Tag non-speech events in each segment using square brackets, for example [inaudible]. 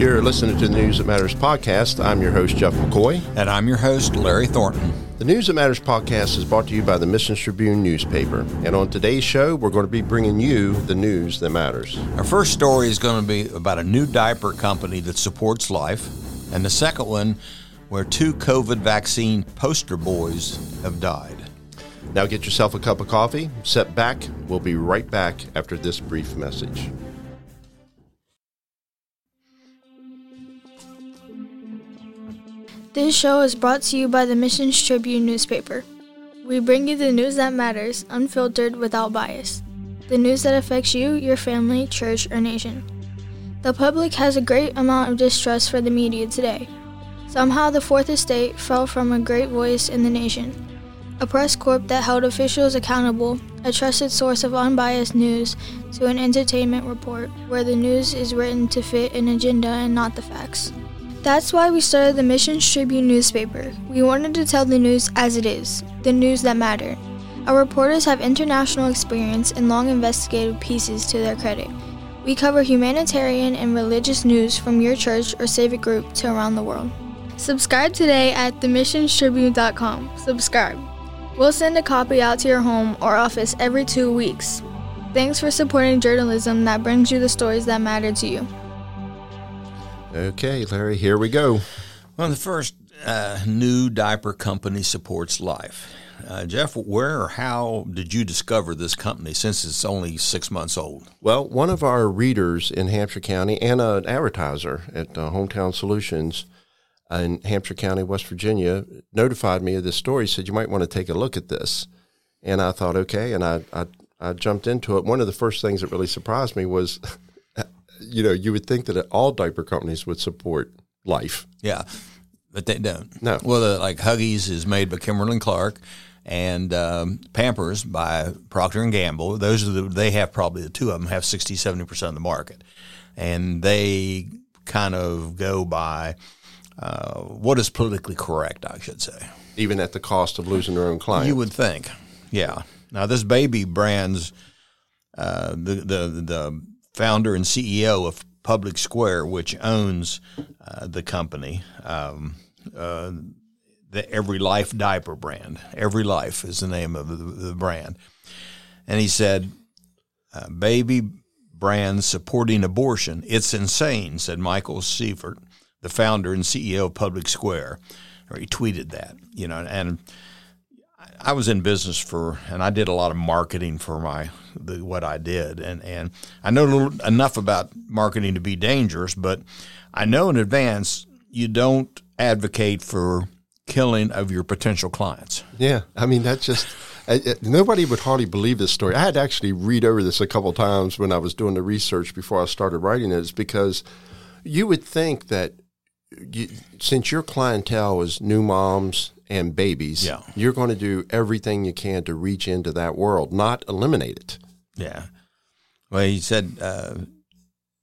You're listening to the News That Matters podcast. I'm your host, Jeff McCoy. And I'm your host, Larry Thornton. The News That Matters podcast is brought to you by the Mission Tribune newspaper. And on today's show, we're going to be bringing you the news that matters. Our first story is going to be about a new diaper company that supports life. And the second one, where two COVID vaccine poster boys have died. Now get yourself a cup of coffee, sit back. We'll be right back after this brief message. This show is brought to you by the Missions Tribune newspaper. We bring you the news that matters, unfiltered, without bias. The news that affects you, your family, church, or nation. The public has a great amount of distrust for the media today. Somehow, the Fourth Estate fell from a great voice in the nation. A press corp that held officials accountable, a trusted source of unbiased news, to an entertainment report where the news is written to fit an agenda and not the facts. That's why we started the Missions Tribune newspaper. We wanted to tell the news as it is, the news that mattered. Our reporters have international experience and long investigative pieces to their credit. We cover humanitarian and religious news from your church or civic group to around the world. Subscribe today at themissionstribune.com. Subscribe. We'll send a copy out to your home or office every two weeks. Thanks for supporting journalism that brings you the stories that matter to you. Okay, Larry, here we go. Well, the first uh, new diaper company supports life. Uh, Jeff, where or how did you discover this company since it's only six months old? Well, one of our readers in Hampshire County and an advertiser at uh, Hometown Solutions in Hampshire County, West Virginia, notified me of this story. Said you might want to take a look at this, and I thought okay, and I I, I jumped into it. One of the first things that really surprised me was [laughs] you know, you would think that all diaper companies would support life. Yeah, but they don't. No. Well, the, like Huggies is made by Kimberly Clark, and um, Pampers by Procter and Gamble. Those are the they have probably the two of them have 60, 70 percent of the market, and they kind of go by uh, what is politically correct, I should say. Even at the cost of losing their own clients. You would think, yeah. Now this baby brands, uh, the the the founder and CEO of Public Square, which owns uh, the company, um, uh, the Every Life diaper brand. Every Life is the name of the, the brand. And he said, uh, Baby brands supporting abortion. It's insane, said Michael Seifert, the founder and CEO of Public Square. Or he tweeted that, you know, and I was in business for, and I did a lot of marketing for my the, what I did, and and I know little, enough about marketing to be dangerous, but I know in advance you don't advocate for killing of your potential clients. Yeah, I mean that's just. nobody would hardly believe this story. I had to actually read over this a couple times when I was doing the research before I started writing it, is because you would think that you, since your clientele is new moms and babies, yeah. you're going to do everything you can to reach into that world, not eliminate it. Yeah. Well, he said, uh,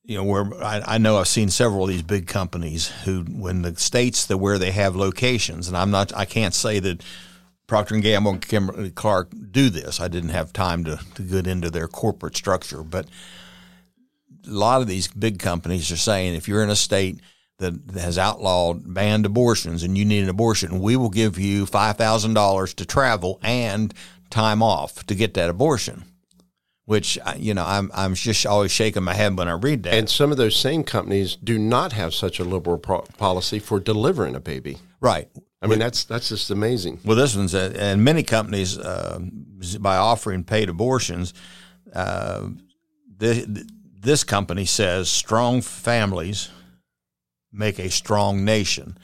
you know, where I, I, know I've seen several of these big companies who, when the states that where they have locations, and I'm not, I can't say that Procter and Gamble and Kimberly Clark do this. I didn't have time to to get into their corporate structure, but a lot of these big companies are saying if you're in a state that has outlawed banned abortions and you need an abortion, we will give you $5,000 to travel and time off to get that abortion. Which you know, I'm I'm just always shaking my head when I read that. And some of those same companies do not have such a liberal pro- policy for delivering a baby. Right. I mean, that's that's just amazing. Well, this one's a, and many companies uh, by offering paid abortions, uh, this, this company says strong families make a strong nation.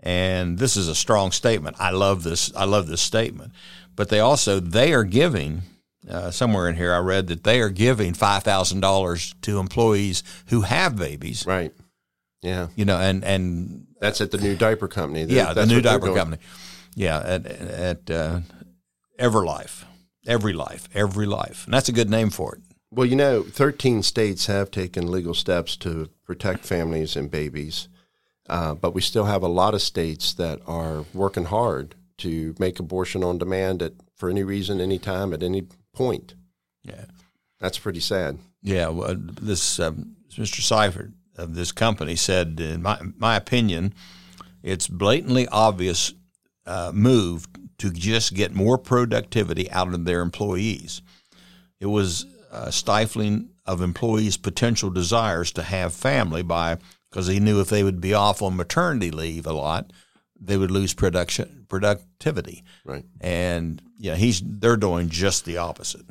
And this is a strong statement. I love this. I love this statement. But they also they are giving uh, somewhere in here. I read that they are giving five thousand dollars to employees who have babies. Right. Yeah. You know, and and that's at the new diaper company. yeah, the new diaper company. Yeah, at at uh, EverLife, Every Life, Every Life, and that's a good name for it. Well, you know, 13 states have taken legal steps to protect families and babies, uh, but we still have a lot of states that are working hard to make abortion on demand at for any reason, any time, at any point. Yeah, that's pretty sad. Yeah, well, this um, Mr. Seifert of this company said, in my my opinion, it's blatantly obvious uh, move to just get more productivity out of their employees. It was uh, stifling of employees' potential desires to have family by because he knew if they would be off on maternity leave a lot, they would lose production productivity. Right. And yeah, he's they're doing just the opposite.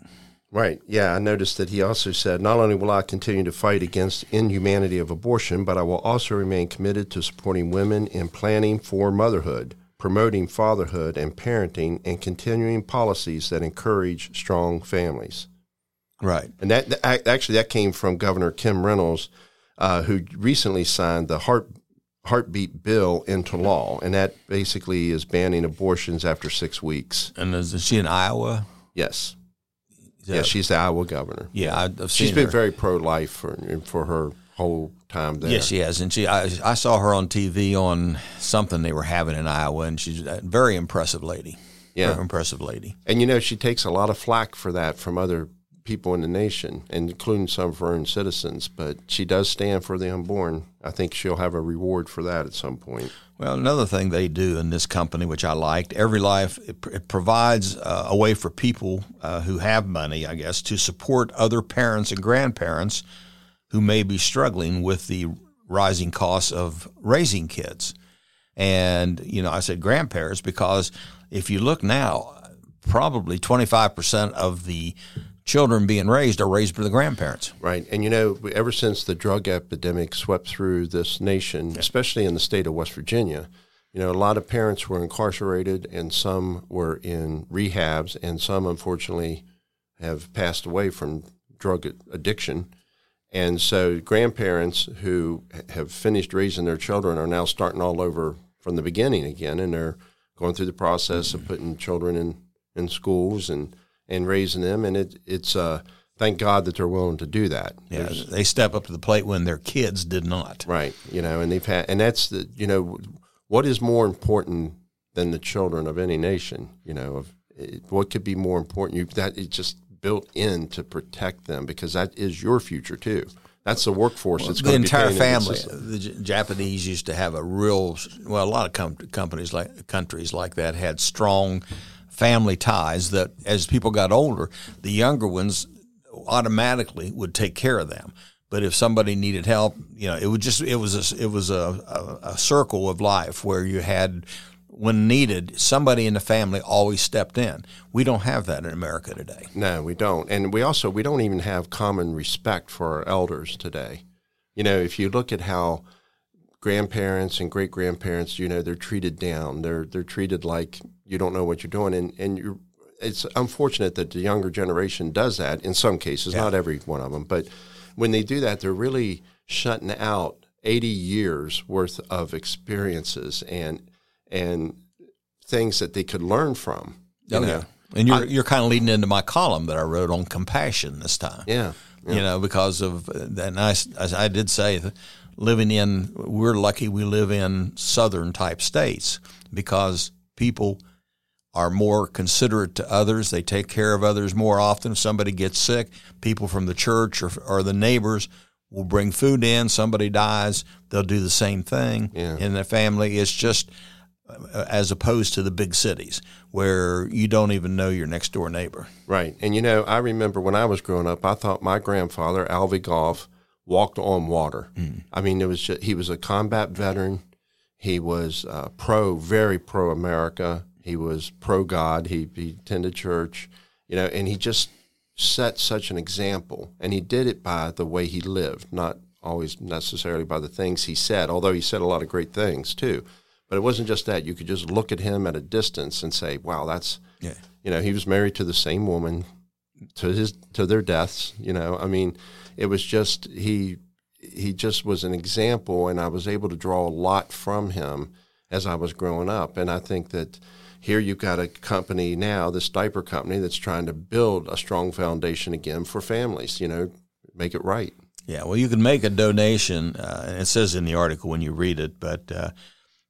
Right. Yeah, I noticed that he also said, not only will I continue to fight against inhumanity of abortion, but I will also remain committed to supporting women in planning for motherhood, promoting fatherhood and parenting, and continuing policies that encourage strong families. Right. And that, that actually that came from Governor Kim Reynolds, uh, who recently signed the heart heartbeat bill into law, and that basically is banning abortions after six weeks. And is she in Iowa? Yes. Yeah, she's the Iowa governor. Yeah, I've she's seen been her. very pro life for for her whole time there. Yes, she has, and she I, I saw her on TV on something they were having in Iowa, and she's a very impressive lady. Yeah. very impressive lady. And you know, she takes a lot of flack for that from other people in the nation, including some of her own citizens. But she does stand for the unborn. I think she'll have a reward for that at some point. Well, another thing they do in this company, which I liked, Every Life, it, it provides uh, a way for people uh, who have money, I guess, to support other parents and grandparents who may be struggling with the rising costs of raising kids. And, you know, I said grandparents because if you look now, probably 25% of the children being raised are raised by the grandparents. Right. And you know, ever since the drug epidemic swept through this nation, especially in the state of West Virginia, you know, a lot of parents were incarcerated and some were in rehabs and some unfortunately have passed away from drug addiction. And so grandparents who have finished raising their children are now starting all over from the beginning again and they're going through the process of putting children in, in schools and and raising them. And it, it's uh, thank God that they're willing to do that. Yeah, There's- they step up to the plate when their kids did not. right. You know, and they've had, and that's the, you know, what is more important than the children of any nation? You know, of it, what could be more important? You that it's just built in to protect them because that is your future too. That's the workforce that's the going to entire family. The J- Japanese used to have a real well, a lot of com- companies like countries like that had strong family ties. That as people got older, the younger ones automatically would take care of them. But if somebody needed help, you know, it would just it was a, it was a, a, a circle of life where you had when needed somebody in the family always stepped in. We don't have that in America today. No, we don't. And we also we don't even have common respect for our elders today. You know, if you look at how grandparents and great grandparents, you know, they're treated down. They're they're treated like you don't know what you're doing and and you're it's unfortunate that the younger generation does that in some cases, not every one of them, but when they do that, they're really shutting out 80 years worth of experiences and and things that they could learn from. You Oh, yeah. And you're you're kind of leading into my column that I wrote on compassion this time. Yeah. You know, because of that. And I, I did say, living in, we're lucky we live in southern type states because people are more considerate to others. They take care of others more often. If somebody gets sick, people from the church or, or the neighbors will bring food in. Somebody dies, they'll do the same thing Yeah. in their family. It's just uh, as opposed to the big cities where you don't even know your next door neighbor. Right. And you know, I remember when I was growing up, I thought my grandfather, Alvy Goff, walked on water. I mean, it was just, he was a combat veteran. He was uh, pro, very pro America. He was pro God. He, he attended church, you know, and he just set such an example. And he did it by the way he lived, not always necessarily by the things he said, although he said a lot of great things too. But it wasn't just that. You could just look at him at a distance and say, wow, that's, Yeah. you know, he was married to the same woman to his to their deaths. You know, I mean, it was just he he just was an example, and I was able to draw a lot from him as I was growing up. And I think that here you've got a company now, this diaper company, that's trying to build a strong foundation again for families. You know, make it right. Yeah, well, you can make a donation, uh, and it says in the article when you read it, but uh,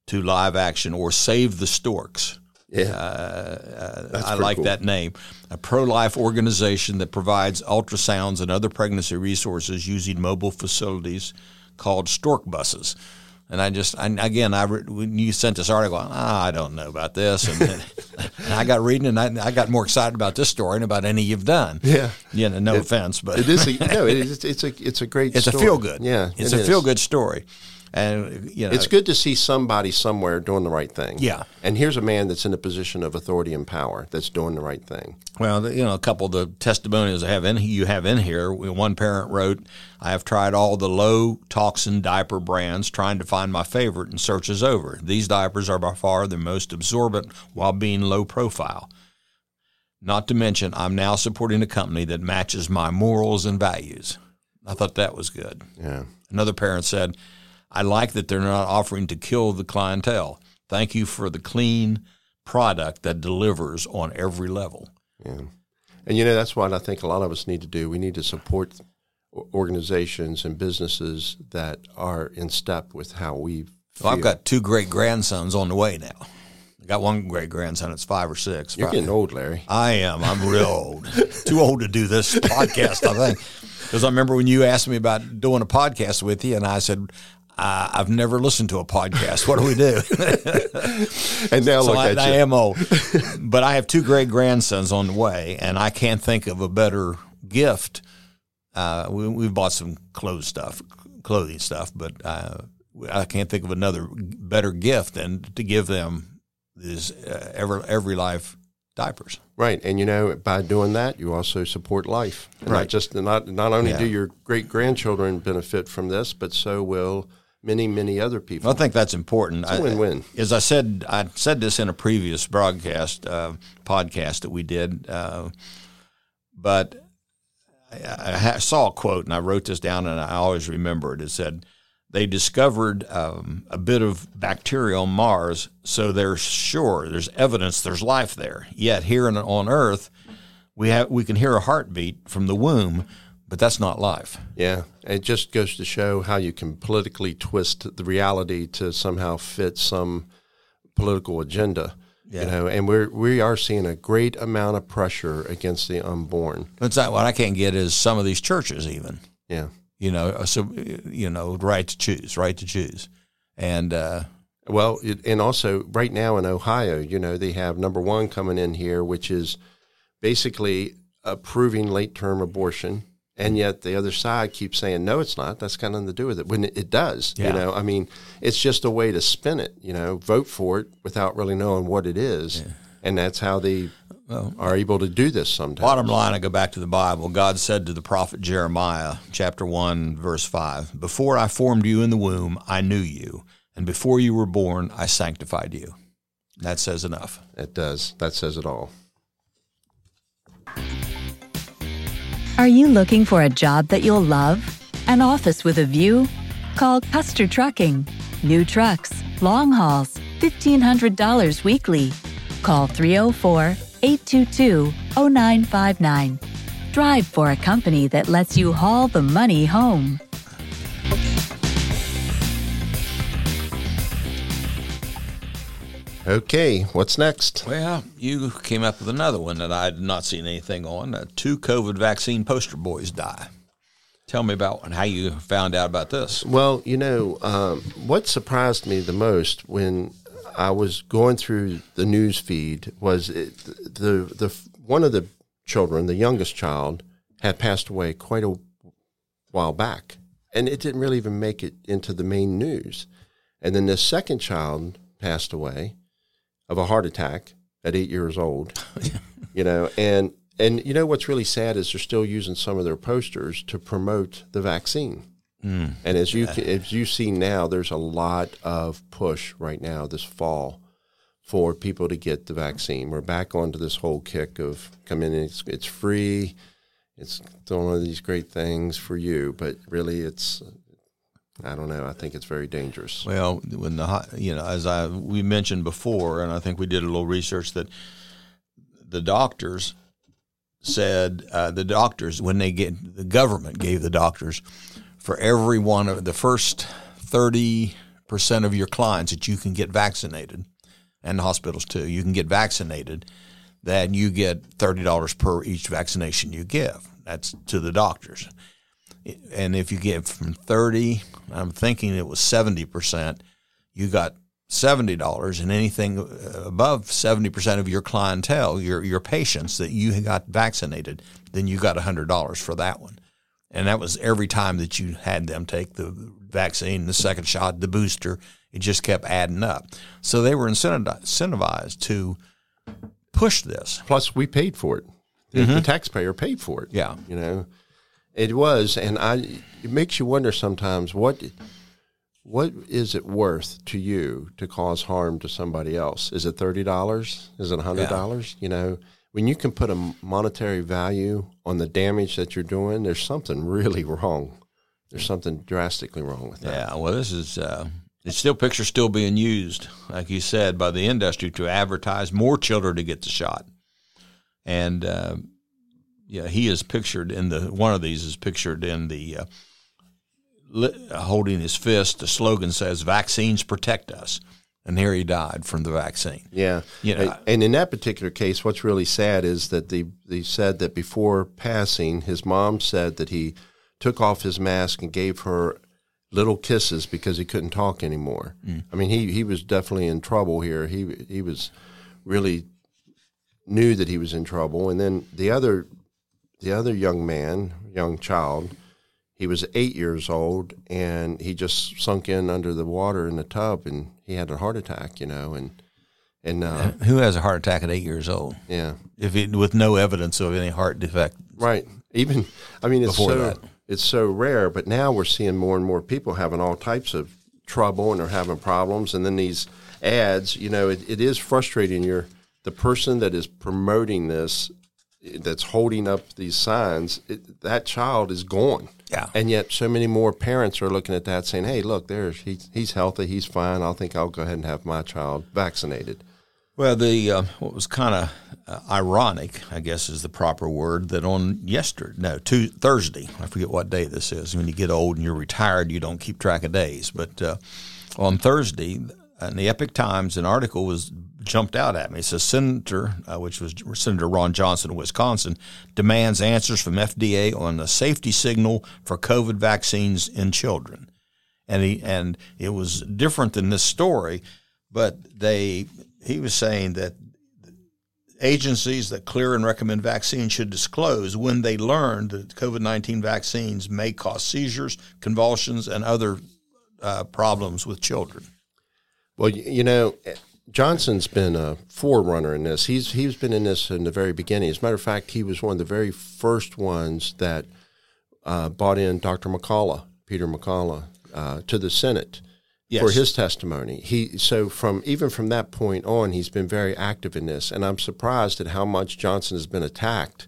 to Live Action or Save the Storks. Yeah, Uh, I like cool. that name. A pro life organization that provides ultrasounds and other pregnancy resources using mobile facilities called stork buses. And I just, I, again, I when you sent this article, ah, I don't know about this, and, [laughs] and I got reading, and I, I, got more excited about this story than about any you've done. Yeah, you know, no it, offense, but it is. A, [laughs] no, it is. It's a it's a great. It's story. a feel good. Yeah, it's a feel good story. And you know, it's good to see somebody somewhere doing the right thing. Yeah. And here's a man that's in a position of authority and power that's doing the right thing. Well, you know, a couple of the testimonials I have in you have in here. One parent wrote, "I have tried all the low toxin diaper brands, trying to find my favorite, and search is over. These diapers are by far the most absorbent while being low profile." Not to mention, I'm now supporting a company that matches my morals and values. I thought that was good. Yeah. Another parent said, I like that they're not offering to kill the clientele. Thank you for the clean product that delivers on every level. Yeah. And you know, that's what I think a lot of us need to do. We need to support organizations and businesses that are in step with how we well, I've got two great grandsons on the way now. I got one great grandson that's five or six. You're getting old, Larry. I am. I'm real old. [laughs] Too old to do this podcast, I think. Because I remember when you asked me about doing a podcast with you, and I said, uh, I've never listened to a podcast. What do we do? [laughs] and now so look I, at I you. am old, [laughs] but I have two great grandsons on the way, and I can't think of a better gift. Uh, we, we've bought some clothes stuff, clothing stuff, but uh, I can't think of another better gift than to give them these uh, every every life diapers. Right, and you know, by doing that, you also support life. And Right. Not just not not only Yeah. do your great grandchildren benefit from this, but so will many many other people. I think that's important. It's a win-win. I, as I said, I said this in a previous broadcast uh, podcast that we did, uh, but I, I saw a quote and I wrote this down and I always remember it. It said, "They discovered um, a bit of bacteria on Mars, so they're sure there's evidence there's life there. Yet here on Earth, we have we can hear a heartbeat from the womb." But that's not life. Yeah, it just goes to show how you can politically twist the reality to somehow fit some political agenda. Yeah. You know, and we're we are seeing a great amount of pressure against the unborn. That's not what I can't get is some of these churches even. Yeah. you know, uh, so you know, right to choose, right to choose, and uh, Well, it, and also right now in Ohio, you know, they have number one coming in here, which is basically approving late term abortion. And yet the other side keeps saying, no, it's not. That's got nothing to do with it. When it, it does, Yeah. you know, I mean, it's just a way to spin it, you know, vote for it without really knowing what it is. And that's how they are able to do this sometimes. bottom line, I go back to the Bible. God said to the prophet Jeremiah, chapter one, verse five: "Before I formed you in the womb, I knew you, and before you were born, I sanctified you." That says enough. It does. That says it all. Are you looking for a job that you'll love? An office with a view? Call Custer Trucking. New trucks, long hauls, $1,500 weekly. Call 304 822 0959. Drive for a company that lets you haul the money home. Okay, what's next? Well, you came up with another one that I had not seen anything on. Uh, two COVID vaccine poster boys die. Tell me about how you found out about this. Well, you know, um, what surprised me the most when I was going through the news feed was it, the the one of the children, the youngest child, had passed away quite a while back, and it didn't really even make it into the main news. And then the second child passed away of a heart attack at eight years old. [laughs] you know, and and you know what's really sad is they're still using some of their posters to promote the vaccine. Mm. And as you can, as you see now, there's a lot of push right now this fall for people to get the vaccine. We're back onto this whole kick of come in, it's, it's free, it's one of these great things for you, but really it's I don't know. I think it's very dangerous. Well, when the you know, as I we mentioned before, and I think we did a little research that the doctors said uh, the doctors when they get the government gave the doctors for every one of the first thirty percent of your clients that you can get vaccinated, and the hospitals too, you can get vaccinated. Then you get thirty dollars per each vaccination you give. That's to the doctors. And if you get from 30, I'm thinking it was 70%, you got $70 and anything above 70% of your clientele, your, your patients that you got vaccinated, then you got $100 for that one. And that was every time that you had them take the vaccine, the second shot, the booster. It just kept adding up. So they were incentivized to push this. Plus, we paid for it. Mm-hmm. the taxpayer paid for it. Yeah. You know, it was. And I, it makes you wonder sometimes what what is it worth to you to cause harm to somebody else? Is it thirty dollars? Is it hundred dollars? Yeah. You know, when you can put a monetary value on the damage that you're doing, there's something really wrong. There's something drastically wrong with that. Yeah. Well, this is. Uh, it's still pictures still being used, like you said, by the industry to advertise more children to get the shot, and uh, yeah, he is pictured in the one of these is pictured in the uh, holding his fist. The slogan says, "Vaccines protect us." And here he died from the vaccine. Yeah, you know, and in that particular case, what's really sad is that the they said that before passing, his mom said that he took off his mask and gave her little kisses because he couldn't talk anymore. Mm. I mean, he he was definitely in trouble here. He he was really knew that he was in trouble. And then the other the other young man, young child, he was eight years old and he just sunk in under the water in the tub and he had a heart attack, you know, and and uh, [laughs] who has a heart attack at eight years old? Yeah, if it, with no evidence of any heart defect, right? Even I mean, it's so that. it's so rare, but now we're seeing more and more people having all types of trouble and they're having problems, and then these ads, you know, it, it is frustrating. You're the person that is promoting this, that's holding up these signs. It, that child is gone yeah. And yet, so many more parents are looking at that, saying, "Hey, look, there's he's he's healthy, he's fine. I think I'll go ahead and have my child vaccinated." Well, the uh, what was kind of uh, ironic, I guess, is the proper word. That on yesterday, no, two, Thursday, I forget what day this is. When you get old and you're retired, you don't keep track of days. But uh, on Thursday, in the Epoch Times, an article was jumped out at me. It says Senator, uh, which was Senator Ron Johnson of Wisconsin, demands answers from FDA on the safety signal for COVID vaccines in children. And he and it was different than this story, but they he was saying that agencies that clear and recommend vaccines should disclose when they learn that COVID nineteen vaccines may cause seizures, convulsions, and other uh, problems with children. Well, you know, Johnson's been a forerunner in this. He's he's been in this in the very beginning. As a matter of fact, he was one of the very first ones that uh, brought in Dr. McCullough, Peter McCullough, uh, to the Senate yes. for his testimony. He so from even from that point on, he's been very active in this, and I'm surprised at how much Johnson has been attacked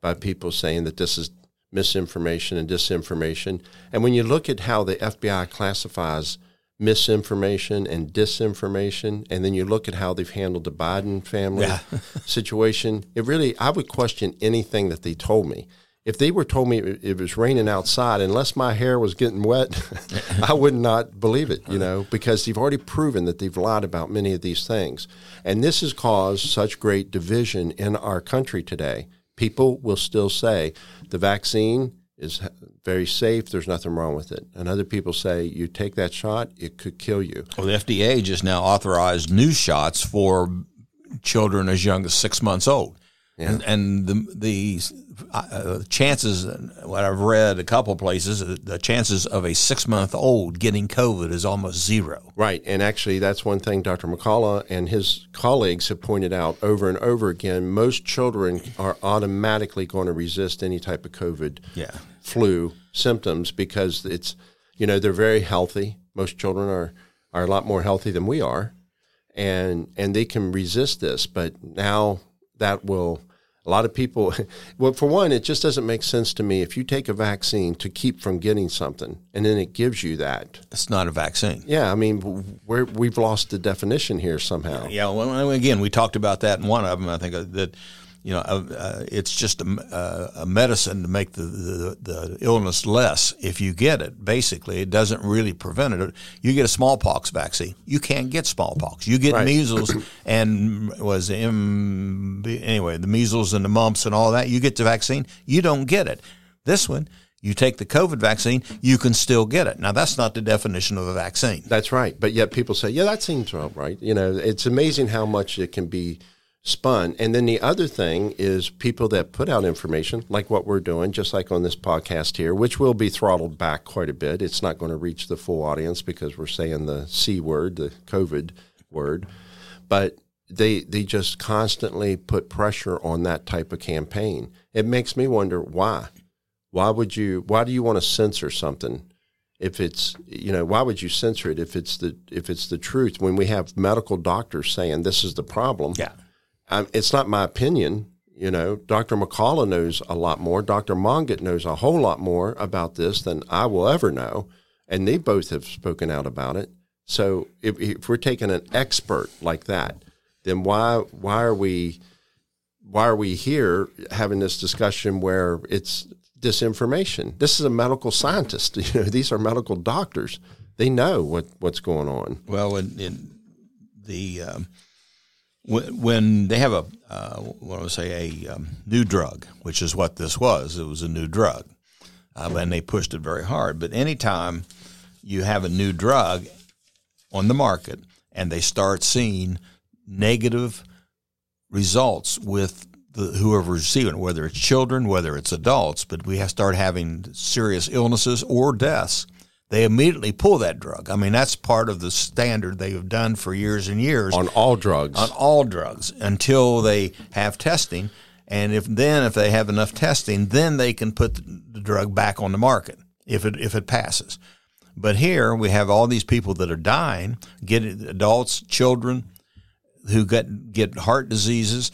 by people saying that this is misinformation and disinformation. And when you look at how the FBI classifies misinformation and disinformation, and then you look at how they've handled the Biden family yeah. [laughs] situation, it really, I would question anything that they told me. If they were told me it was raining outside, unless my hair was getting wet, [laughs] [laughs] I would not believe it, you know, because they've already proven that they've lied about many of these things. And this has caused such great division in our country today. People will still say the vaccine is very safe. There's nothing wrong with it. And other people say you take that shot, it could kill you. Well, the FDA just now authorized new shots for children as young as six months old. Yeah. And, and the the uh, chances, what I've read a couple places, uh, the chances of a six month old getting COVID is almost zero. Right, and actually, that's one thing Dr. McCullough and his colleagues have pointed out over and over again. Most children are automatically going to resist any type of COVID yeah. flu symptoms because it's you know they're very healthy. Most children are are a lot more healthy than we are, and and they can resist this. But now that will a lot of people [laughs] well for one it just doesn't make sense to me if you take a vaccine to keep from getting something and then it gives you that. It's not a vaccine. Yeah i mean we we've lost the definition here somehow. Yeah well again we talked about that in one of them i think uh, that you know, uh, uh, it's just a, a, medicine to make the, the, the, illness less if you get it. Basically, it doesn't really prevent it. You get a smallpox vaccine, you can't get smallpox. You get right. measles [clears throat] and was M, anyway the measles and the mumps and all that. You get the vaccine, you don't get it. This one, You take the COVID vaccine, you can still get it. Now, that's not the definition of a vaccine. That's right. But yet people say, yeah, that seems right. You know, it's amazing how much it can be spun. And then the other thing is people that put out information, like what we're doing, just like on this podcast here, which will be throttled back quite a bit. It's not going to reach the full audience because we're saying the C word, the COVID word. But they they just constantly put pressure on that type of campaign. It makes me wonder why. Why would you? Why do you want to censor something? If it's you know why would you censor it if it's the if it's the truth when we have medical doctors saying this is the problem Yeah. Um, it's not my opinion you know Dr. McCullough knows a lot more Dr. Monget knows a whole lot more about this than I will ever know and they both have spoken out about it so if, if we're taking an expert like that then why why are we why are we here having this discussion where it's disinformation? This is a medical scientist. [laughs] You know, these are medical doctors. They know what, what's going on. Well, in, in the um, when, they have a uh, what say a um, new drug, which is what this was, it was a new drug, um, and they pushed it very hard. But anytime you have a new drug on the market and they start seeing negative results with the, whoever's receiving it, whether it's children, whether it's adults, but we have start having serious illnesses or deaths, they immediately pull that drug. I mean, that's part of the standard they have done for years and years On all drugs. on all drugs until they have testing. And if then if they have enough testing, then they can put the drug back on the market if it if it passes. But here we have all these people that are dying, get adults, children who get get heart diseases,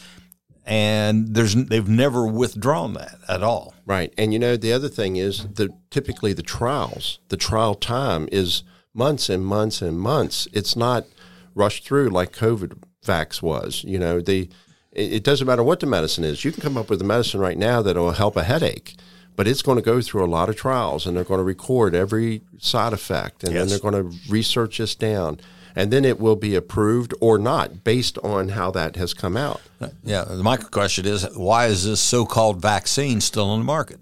and there's they've never withdrawn that at all. Right. And you know, the other thing is that typically the trials, the trial time is months and months and months. It's not rushed through like COVID vax was. You know, the it, doesn't matter what the medicine is. You can come up with a medicine right now that'll help a headache, but it's going to go through a lot of trials and they're going to record every side effect and then they're going to research this down. And then it will be approved or not based on how that has come out. Yeah, the micro question is why is this so-called vaccine still on the market?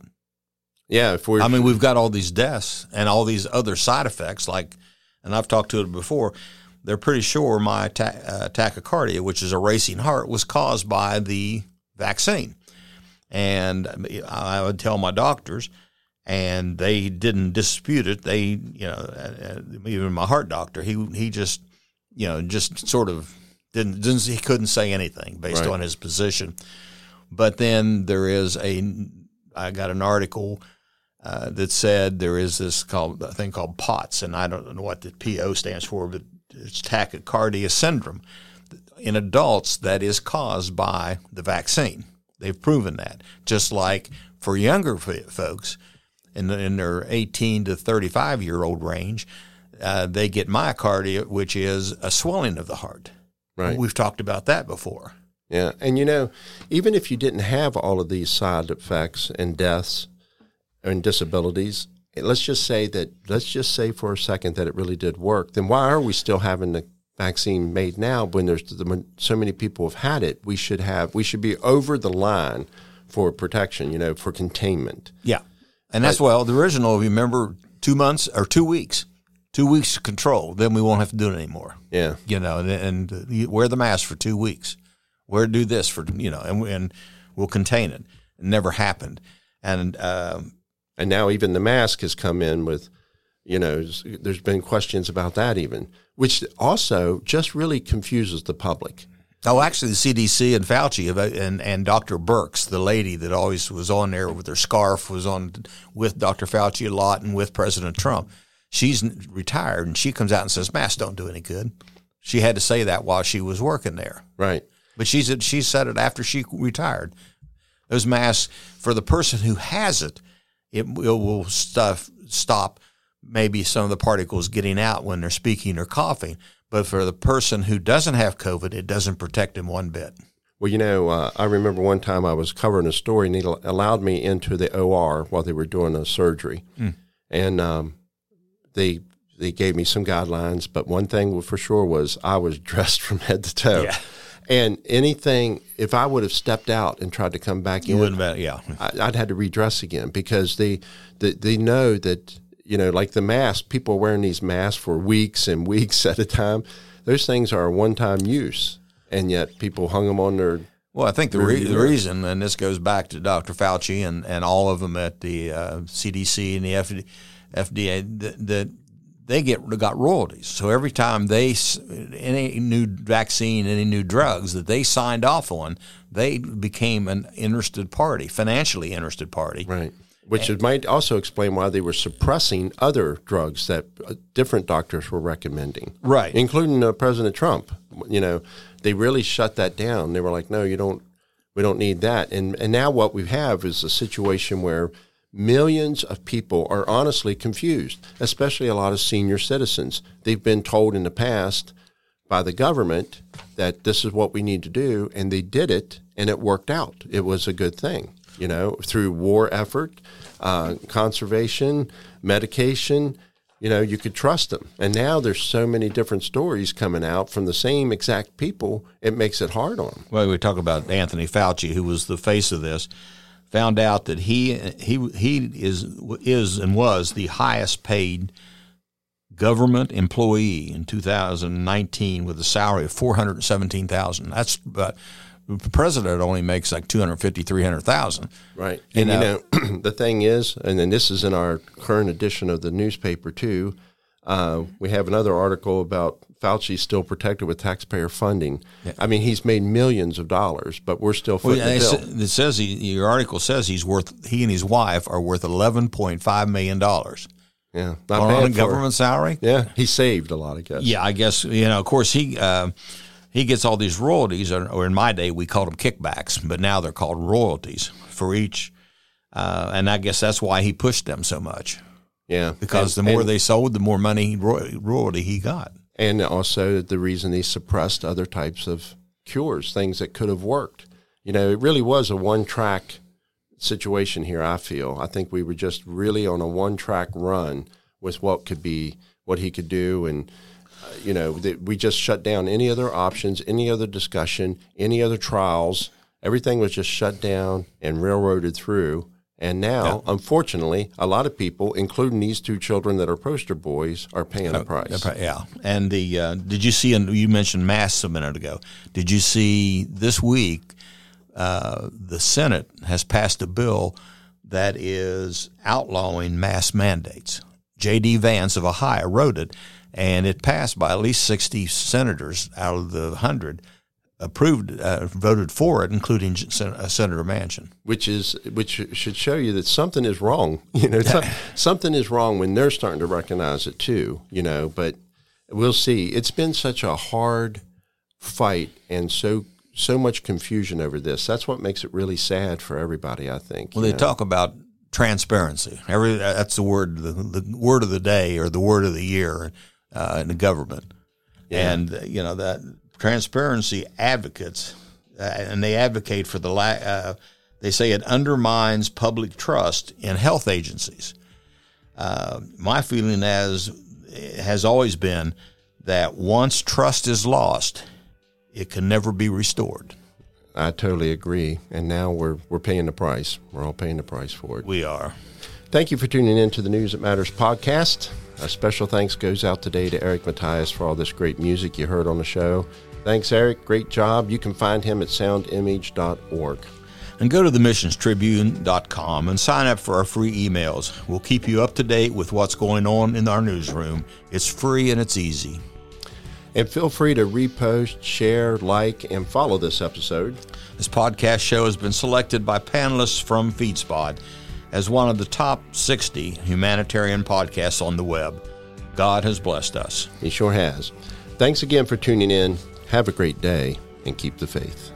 Yeah, if we're I mean, we've got all these deaths and all these other side effects, like, and I've talked to it before. They're pretty sure my ta- uh, tachycardia, which is a racing heart, was caused by the vaccine. And I would tell my doctors, and they didn't dispute it. They, you know, uh, uh, even my heart doctor, he he just, you know, just sort of didn't, didn't he couldn't say anything based Right. on his position. But then there is a, I got an article uh, that said there is this called a thing called POTS, and I don't know what the PO stands for, but it's tachycardia syndrome in adults that is caused by the vaccine. They've proven that. Just like for younger folks in, the, in their 18 to 35 year old range, uh, they get myocardia, which is a swelling of the heart. Right. We've talked about that before. Yeah, and you know, even if you didn't have all of these side effects and deaths and disabilities, let's just say that let's just say for a second that it really did work. Then why are we still having the vaccine made now when there's the, so many people have had it? We should have we should be over the line for protection, you know, for containment. Yeah. And that's well, the original, remember, two months or two weeks, two weeks of control, then we won't have to do it anymore. Yeah, You know, and, and wear the mask for two weeks. Wear do this for you know, and, and we'll contain it. It never happened, and um, and now even the mask has come in with, you know, there's been questions about that even, which also just really confuses the public. oh, actually, the CDC and Fauci have- and and Dr. Birx, the lady that always was on there with her scarf, was on with Dr. Fauci a lot and with President Trump. She's retired, and she comes out and says masks don't do any good. She had to say that while she was working there. Right. But she said she said it after she retired. Those masks for the person who has it, it will, will stuff stop maybe some of the particles getting out when they're speaking or coughing. But for the person who doesn't have COVID, it doesn't protect them one bit. Well, you know, uh, I remember one time I was covering a story, and he allowed me into the OR while they were doing a surgery, and um, they they gave me some guidelines. But one thing for sure was I was [laughs] dressed from head to toe, Yeah. And anything, if I would have stepped out and tried to come back You in, wouldn't have, yeah. I, I'd had to redress again because they, they they know that you know like the mask. People are wearing these masks for weeks and [laughs] weeks at a time. Those things are a one time use, and yet people hung them on their. Well, I think the, re- the reason, and this goes back to Dr. Fauci and, and all of them at the uh, CDC and the FD, FDA, that, that they get got royalties. So every time they any new vaccine, any new drugs that they signed off on, they became an interested party, financially interested party. Right. Which it might also explain why they were suppressing other drugs that uh, different doctors were recommending. Right. Including uh, President Trump. You know, they really shut that down. They were like, no, you don't, we don't need that. And, and now what we have is a situation where millions of people are honestly confused, especially a lot of senior citizens. They've been told in the past by the government that this is what we need to do, and they did it, and it worked out. It was a good thing, you know, through war effort, uh, conservation, medication. You know, you could trust them. And now there's so many different stories coming out from the same exact people, it makes it hard on them. Well, we talk about Anthony Fauci, who was the face of this. Found out that he he he is is and was the highest paid government employee in 2019 with a salary of 417,000. That's about the president only makes like 250 300,000. Right. You And you know- know, [clears throat] the thing is, and then this is in our current edition of the newspaper too. Uh, we have another article about Fauci still protected with taxpayer funding. I mean, he's made millions of dollars, but we're still Well, footing it, the bill. it says he, your article says he's worth he and his wife are worth 11.5 million dollars Yeah, not on bad a government salary. Yeah, he saved a lot, I guess. Yeah, I guess you know. Of course, he uh, he gets all these royalties, or, or in my day we called them kickbacks, but now they're called royalties for each. Uh, and I guess that's why he pushed them so much yeah. because And- the more and- they sold, the more money roy- royalty he got. and also the reason he suppressed other types of cures, things that could have worked. You know, it really was a one track situation here, I feel. I think we were just really on a one track run with what could be, what he could do. And, you know, that we just shut down any other options, any other discussion, any other trials. Everything was just shut down and railroaded through. And now, unfortunately, a lot of people, including these two children that are poster boys, are paying the price. Yeah, and the uh, did you see? And you mentioned masks a minute ago. Did you see this week? Uh, the Senate has passed a bill that is outlawing mask mandates. J.D. Vance of Ohio wrote it, and it passed by at least sixty senators out of the hundred approved, uh, voted for it, including Sen- uh, Senator Manchin. which is which should show you that something is wrong. [laughs] You know, some- [laughs] something is wrong when they're starting to recognize it too. You know, but we'll see. It's been such a hard fight and so so much confusion over this. That's what makes it really sad for everybody. I think. Well, they know. talk about transparency. Every that's the word, the, the word of the day or the word of the year uh, in the government. And uh, you know that transparency advocates, uh, and they advocate for the la- uh, They say it undermines public trust in health agencies. Uh, my feeling as has always been that once trust is lost, it can never be restored. I totally agree. And now we're we're paying the price. We're all paying the price for it. We are. Thank you for tuning in to the News That Matters podcast. A special thanks goes out today to Eric Matthews for all this great music you heard on the show. Thanks, Eric. Great job. You can find him at soundimage.org. And go to themissionstribune.com and sign up for our free emails. We'll keep you up to date with what's going on in our newsroom. It's free and it's easy. And feel free to repost, share, like, and follow this episode. This podcast show has been selected by panelists from FeedSpot as one of the top 60 humanitarian podcasts on the web. God has blessed us. He sure has. Thanks again for tuning in. Have a great day and keep the faith.